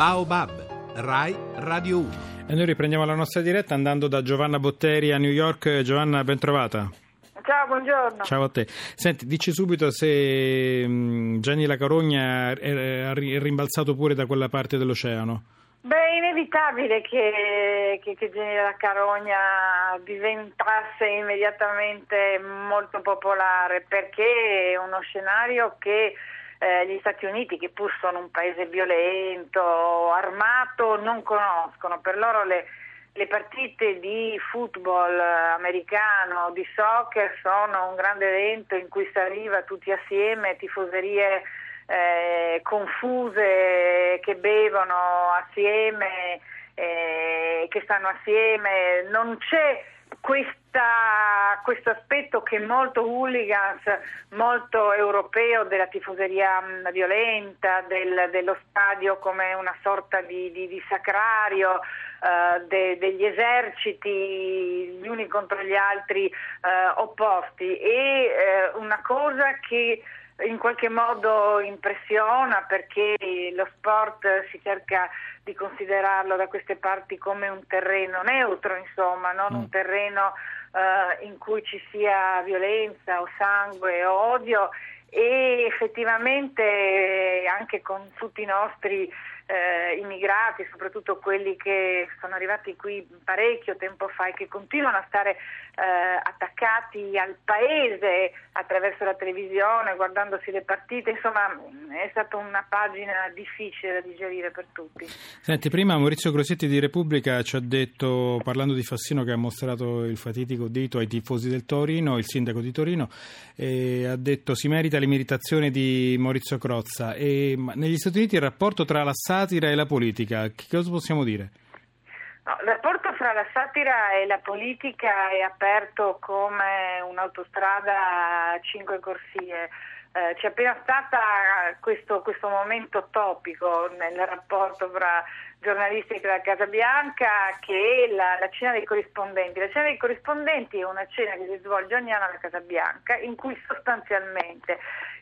Baobab, Rai Radio 1. E noi riprendiamo la nostra diretta andando da Giovanna Botteri a New York. Giovanna, ben trovata. Ciao, buongiorno. Ciao a te. Senti, dici subito se Gianni La Carogna è, è rimbalzato pure da quella parte dell'oceano. Beh, è inevitabile che, che, che Gianni La Carogna diventasse immediatamente molto popolare perché è uno scenario che eh, gli Stati Uniti, che pur sono un paese violento, armato, non conoscono. Per loro le, le partite di football americano, di soccer sono un grande evento in cui si arriva tutti assieme, tifoserie eh, confuse che bevono assieme, eh, che stanno assieme, non c'è questa, questo aspetto che è molto hooligans, molto europeo della tifoseria mm, violenta, del, dello stadio come una sorta di, di, di sacrario, uh, de, degli eserciti gli uni contro gli altri uh, opposti. E uh, una cosa che in qualche modo impressiona perché lo sport si cerca di considerarlo da queste parti come un terreno neutro, insomma, non mm. un terreno uh, in cui ci sia violenza o sangue o odio e effettivamente anche con tutti i nostri eh, immigrati, soprattutto quelli che sono arrivati qui parecchio tempo fa e che continuano a stare eh, attaccati al paese attraverso la televisione, guardandosi le partite, insomma è stata una pagina difficile da digerire per tutti. Senti, prima Maurizio Grossetti di Repubblica ci ha detto, parlando di Fassino che ha mostrato il fatitico dito ai tifosi del Torino, il sindaco di Torino, e ha detto si merita l'imitazione di Maurizio Crozza. E, negli Stati Uniti il rapporto tra la satira e la politica, che cosa possiamo dire? No, il rapporto fra la satira e la politica è aperto come un'autostrada a cinque corsie. Eh, c'è appena stato questo, questo, momento topico nel rapporto fra giornalisti della Casa Bianca che è la, la, cena dei corrispondenti. La cena dei corrispondenti è una cena che si svolge ogni anno alla Casa Bianca in cui sostanzialmente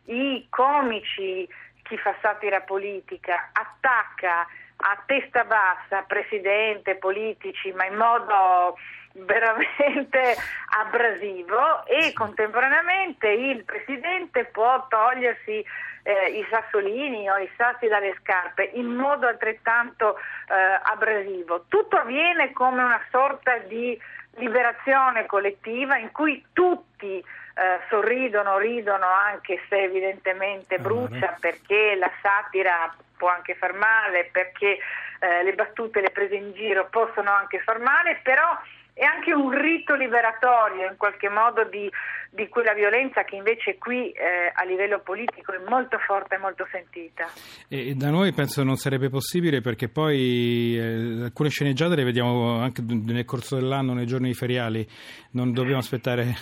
i comici, chi fa satira politica, attacca a testa bassa presidente, politici, ma in modo veramente abrasivo e contemporaneamente il presidente può togliersi eh, i sassolini o i sassi dalle scarpe in modo altrettanto eh, abrasivo. Tutto avviene come una sorta di liberazione collettiva in cui tutti eh, sorridono, ridono anche se evidentemente brucia perché la satira può anche far male, perché eh, le battute, le prese in giro possono anche far male, però è anche un rito liberatorio in qualche modo di, di quella violenza che invece qui eh, a livello politico è molto forte e molto sentita. E da noi penso non sarebbe possibile perché poi eh, alcune sceneggiate le vediamo anche nel corso dell'anno, nei giorni feriali, non dobbiamo aspettare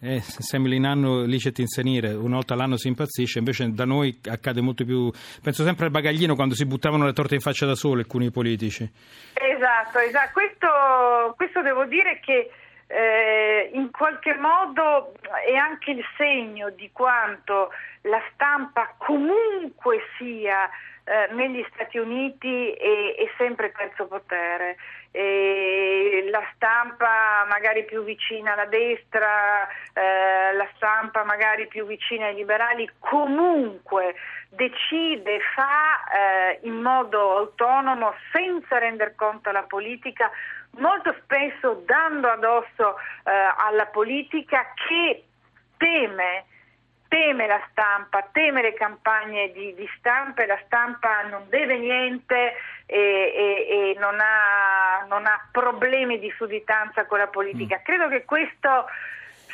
eh, sembri in anno licet insenire, una volta all'anno si impazzisce, invece da noi accade molto più. Penso sempre al bagaglino quando si buttavano le torte in faccia da solo alcuni politici. Esatto, esatto. Questo, questo devo dire che eh, in qualche modo è anche il segno di quanto la stampa comunque sia eh, negli Stati Uniti è, è sempre terzo potere. La stampa magari più vicina alla destra, eh, la stampa magari più vicina ai liberali, comunque decide, fa eh, in modo autonomo, senza render conto alla politica, molto spesso dando addosso eh, alla politica che teme teme la stampa, teme le campagne di, di stampa e la stampa non deve niente e, e, e non, ha, non, ha, problemi di sudditanza con la politica. Mm. Credo che questo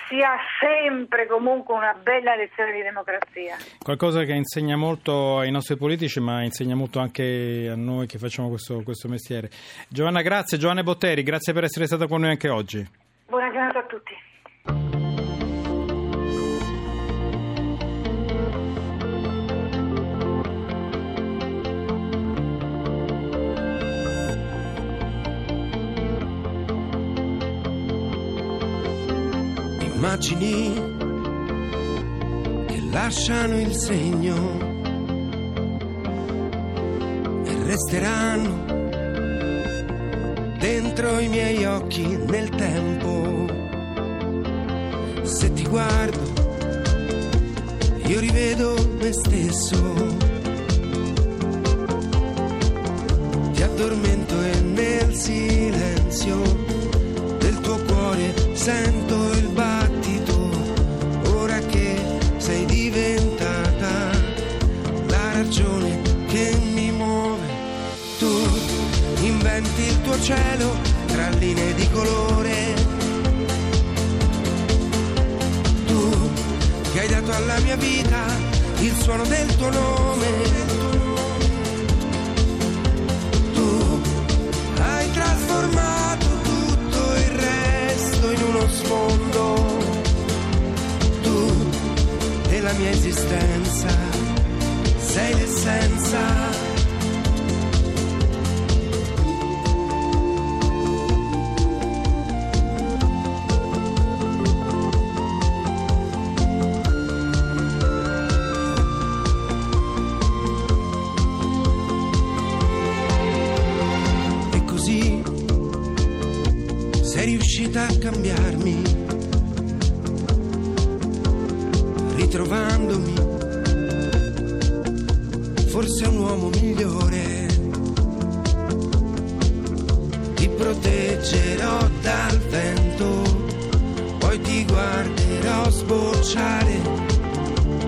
sia sempre comunque una bella lezione di democrazia. Qualcosa che insegna molto ai nostri politici, ma insegna molto anche a noi che facciamo questo, questo mestiere. Giovanna, grazie. Giovanna Botteri, grazie per essere stata con noi anche oggi. Buona giornata a tutti. Immagini che lasciano il segno e resteranno dentro i miei occhi nel tempo. Se ti guardo, io rivedo me stesso. Ti addormento e nel silenzio cielo tra linee di colore. Tu che hai dato alla mia vita il suono del tuo nome. Sei riuscita a cambiarmi, ritrovandomi, forse un uomo migliore. Ti proteggerò dal vento, poi ti guarderò sbocciare.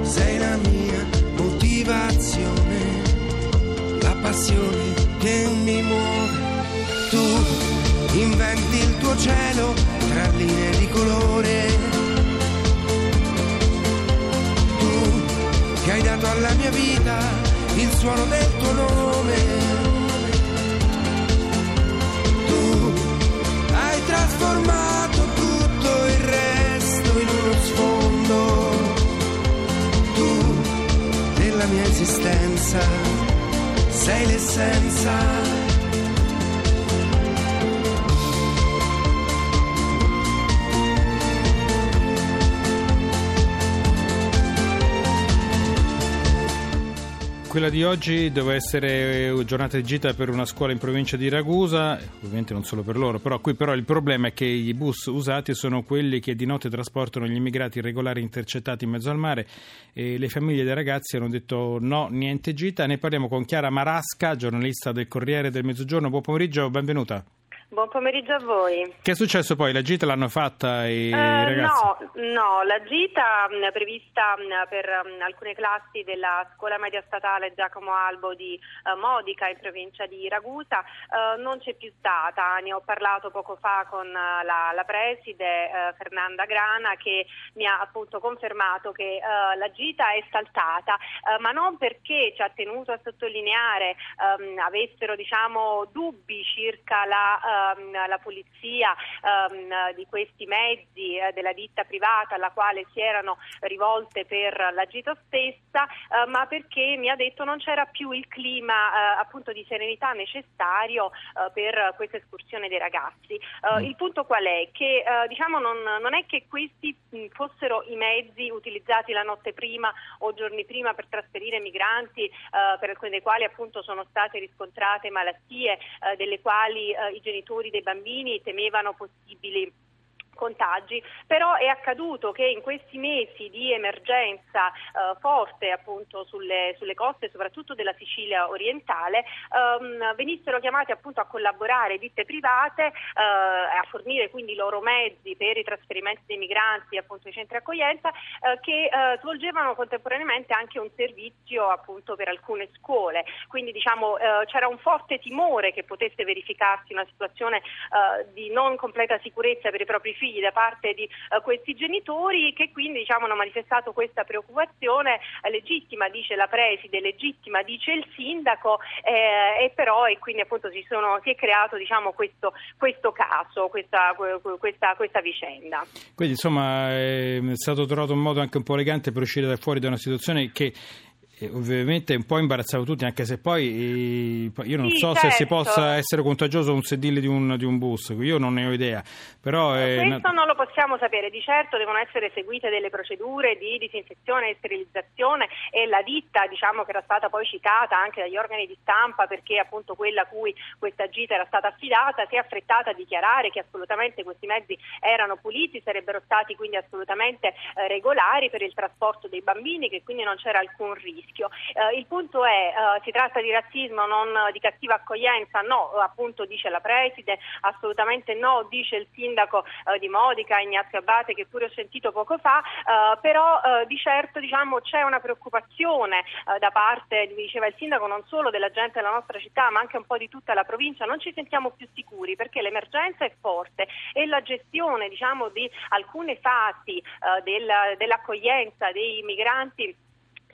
Sei la mia motivazione, la passione cielo tra linee di colore. Tu che hai dato alla mia vita il suono del tuo nome. Tu hai trasformato tutto il resto in uno sfondo. Tu della mia esistenza sei l'essenza. Quella di oggi deve essere eh, giornata di gita per una scuola in provincia di Ragusa, ovviamente non solo per loro, però qui però il problema è che i bus usati sono quelli che di notte trasportano gli immigrati irregolari intercettati in mezzo al mare e le famiglie dei ragazzi hanno detto no, niente gita. Ne parliamo con Chiara Marasca, giornalista del Corriere del Mezzogiorno. Buon pomeriggio, benvenuta. Buon pomeriggio a voi. Che è successo poi? La gita l'hanno fatta i Eh, ragazzi? no, no, la gita mh, prevista mh, per mh, alcune classi della scuola media statale Giacomo Albo di eh, Modica in provincia di Ragusa eh, non c'è più stata. Ne ho parlato poco fa con eh, la, la preside Fernanda Grana che mi ha appunto confermato che la gita è saltata, ma non perché ci ha tenuto a sottolineare ehm, avessero diciamo dubbi circa la, ehm, la pulizia ehm, di questi mezzi eh, della ditta privata alla quale si erano rivolte per la gita stessa, eh, ma perché mi ha detto non c'era più il clima eh, appunto di serenità necessario eh, per questa escursione dei ragazzi. Eh, Il punto qual è? Che eh, diciamo non, non è che questi mh, fossero i mezzi utilizzati la notte prima o giorni prima per trasferire migranti, per alcuni dei quali appunto sono state riscontrate malattie delle quali i genitori dei bambini temevano possibili contagi, però è accaduto che in questi mesi di emergenza eh, forte appunto sulle, sulle coste soprattutto della Sicilia orientale ehm, venissero chiamate appunto a collaborare ditte private eh, a fornire quindi i loro mezzi per i trasferimenti dei migranti appunto ai centri accoglienza eh, che eh, svolgevano contemporaneamente anche un servizio appunto per alcune scuole. Quindi diciamo eh, c'era un forte timore che potesse verificarsi una situazione eh, di non completa sicurezza per i propri figli da parte di eh, questi genitori che quindi diciamo, hanno manifestato questa preoccupazione eh, legittima, dice la preside, legittima, dice il sindaco eh, e però e quindi appunto si, sono, si è creato diciamo, questo, questo caso, questa, questa, questa vicenda. Quindi insomma è stato trovato un modo anche un po' elegante per uscire da fuori da una situazione che E ovviamente un po' imbarazzato tutti, anche se poi eh, io non Sì, so se si certo. possa essere contagioso un sedile di un, di un bus, io non ne ho idea. Però è Questo non lo possiamo sapere, di certo devono essere seguite delle procedure di disinfezione e sterilizzazione e la ditta diciamo, che era stata poi citata anche dagli organi di stampa perché appunto quella a cui questa gita era stata affidata si è affrettata a dichiarare che assolutamente questi mezzi erano puliti, sarebbero stati quindi assolutamente eh, regolari per il trasporto dei bambini, che quindi non c'era alcun rischio. Eh, il punto è, eh, si tratta di razzismo, non di cattiva accoglienza? No, appunto dice la preside, assolutamente no, dice il sindaco eh, di Modica, Ignazio Abate, che pure ho sentito poco fa, eh, però eh, di certo diciamo, c'è una preoccupazione eh, da parte, mi diceva il sindaco, non solo della gente della nostra città, ma anche un po' di tutta la provincia, non ci sentiamo più sicuri perché l'emergenza è forte e la gestione diciamo, di alcune fasi eh, del- dell'accoglienza dei migranti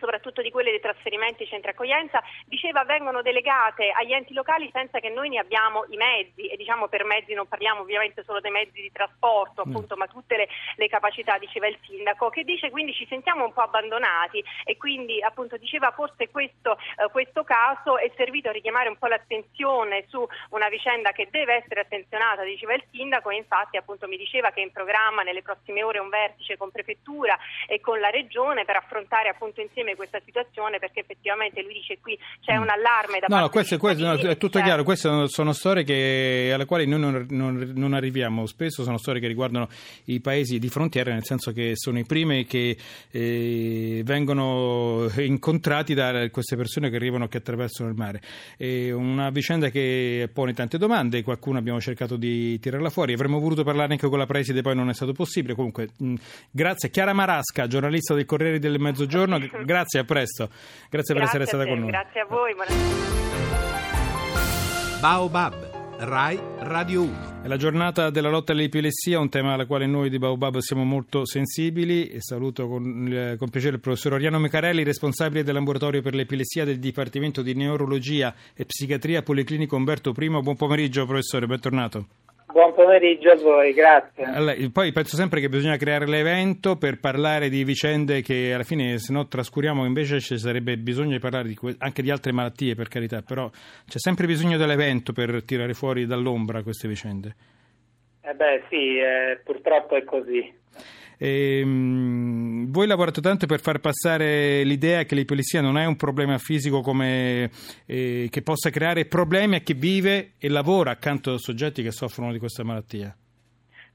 soprattutto di quelle dei trasferimenti centri accoglienza, diceva vengono delegate agli enti locali senza che noi ne abbiamo i mezzi. E diciamo per mezzi non parliamo ovviamente solo dei mezzi di trasporto appunto ma tutte le, le capacità diceva il sindaco che dice quindi ci sentiamo un po' abbandonati. E quindi appunto diceva forse questo, eh, questo caso è servito a richiamare un po' l'attenzione su una vicenda che deve essere attenzionata diceva il sindaco. E infatti appunto mi diceva che è in programma nelle prossime ore un vertice con prefettura e con la regione per affrontare appunto insieme questa situazione perché effettivamente lui dice qui c'è un allarme da. No, no, parte questo, dei questo- no, è tutto cioè- chiaro, queste sono, sono storie che- alle quali noi non, non- non arriviamo, spesso sono storie che riguardano i paesi di frontiera, nel senso che sono i primi che eh, vengono incontrati da queste persone che arrivano, che attraversano il mare. È una vicenda che pone tante domande, qualcuno abbiamo cercato di tirarla fuori, avremmo voluto parlare anche con la preside, poi non è stato possibile, comunque mh, grazie. Chiara Marasca, giornalista del Corriere del Mezzogiorno, grazie, a presto, grazie, per essere Grazie stata te, con noi. Grazie a voi. Baobab, Rai Radio 1. È la giornata della lotta all'epilessia, un tema al quale noi di Baobab siamo molto sensibili e saluto con, eh, con piacere il professor Oriano Mecarelli, responsabile dell'ambulatorio per l'epilessia del Dipartimento di Neurologia e Psichiatria Policlinico Umberto I. Buon pomeriggio professore, bentornato. Buon pomeriggio a voi, grazie. Allora, poi penso sempre che bisogna creare l'evento per parlare di vicende che alla fine se no trascuriamo, invece ci sarebbe bisogno di parlare di que- anche di altre malattie per carità, però c'è sempre bisogno dell'evento per tirare fuori dall'ombra queste vicende. Eh beh sì, eh, purtroppo è così. Ehm, voi lavorate tanto per far passare l'idea che l'epilessia non è un problema fisico come, eh, che possa creare problemi a chi vive e lavora accanto a soggetti che soffrono di questa malattia.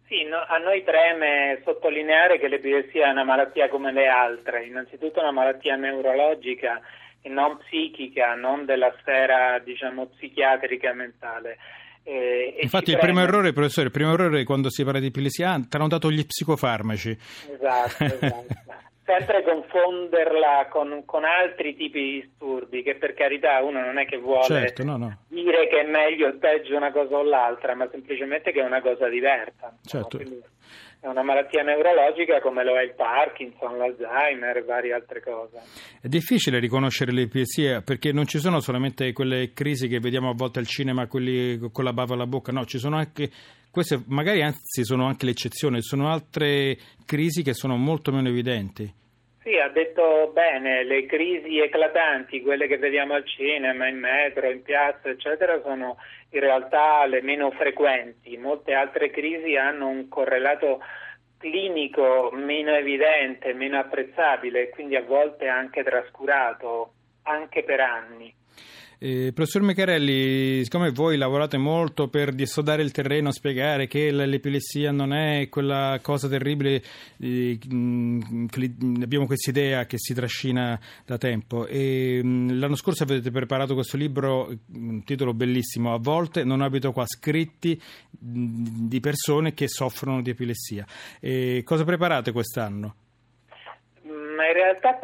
Sì, no- a noi preme sottolineare che l'epilessia è una malattia come le altre, innanzitutto una malattia neurologica e non psichica, non della sfera diciamo psichiatrica mentale. Eh, Infatti il primo errore, professore, il primo errore quando si parla di epilessia, ah, ti hanno dato gli psicofarmaci. Esatto, esatto. Sempre confonderla con, con altri tipi di disturbi, che per carità uno non è che vuole Certo, no, no. dire che è meglio o peggio una cosa o l'altra, ma semplicemente che è una cosa diversa. Certo. È una malattia neurologica come lo è il Parkinson, l'Alzheimer e varie altre cose. È difficile riconoscere l'epilessia perché non ci sono solamente quelle crisi che vediamo a volte al cinema, quelli con la bava alla bocca, no, ci sono anche queste, magari anzi sono anche l'eccezione, sono altre crisi che sono molto meno evidenti. Sì, ha detto bene, le crisi eclatanti, quelle che vediamo al cinema, in metro, in piazza, eccetera, sono in realtà le meno frequenti. Molte altre crisi hanno un correlato clinico meno evidente, meno apprezzabile quindi a volte anche trascurato, anche per anni. Eh, professor Mecarelli, siccome voi lavorate molto per dissodare il terreno, spiegare che l'epilessia non è quella cosa terribile, eh, abbiamo questa idea che si trascina da tempo. E, l'anno scorso avete preparato questo libro, un titolo bellissimo, A volte non abito qua, scritti di persone che soffrono di epilessia. E cosa preparate quest'anno? In realtà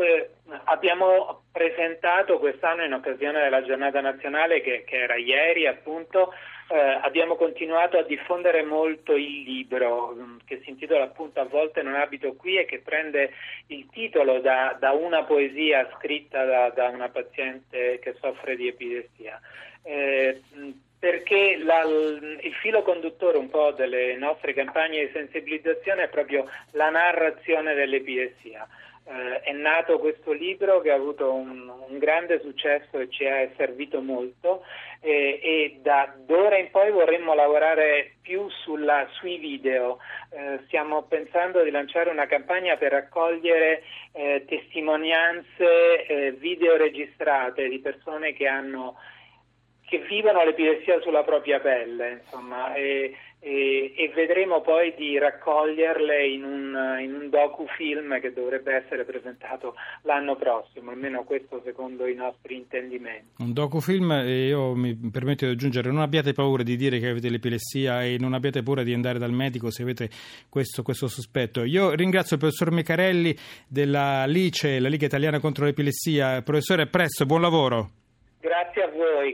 abbiamo presentato quest'anno in occasione della giornata nazionale che, che era ieri appunto, eh, abbiamo continuato a diffondere molto il libro mh, che si intitola appunto A volte non abito qui e che prende il titolo da, da una poesia scritta da, da una paziente che soffre di epilessia. Eh, mh, perché la- il filo conduttore un po' delle nostre campagne di sensibilizzazione è proprio la narrazione dell'epilessia. Eh, è nato questo libro che ha avuto un, un grande successo e ci è servito molto eh, e da d'ora in poi vorremmo lavorare più sulla, sui video. Eh, stiamo pensando di lanciare una campagna per raccogliere eh, testimonianze eh, video registrate di persone che hanno che vivono l'epilessia sulla propria pelle, insomma, e, e, e vedremo poi di raccoglierle in un, in un docufilm che dovrebbe essere presentato l'anno prossimo, almeno questo secondo i nostri intendimenti. Un docufilm, e io mi permetto di aggiungere, non abbiate paura di dire che avete l'epilessia e non abbiate paura di andare dal medico se avete questo, questo sospetto. Io ringrazio il professor Mecarelli della LICE, la Liga Italiana contro l'Epilessia. Professore, a presto, buon lavoro. Grazie a voi.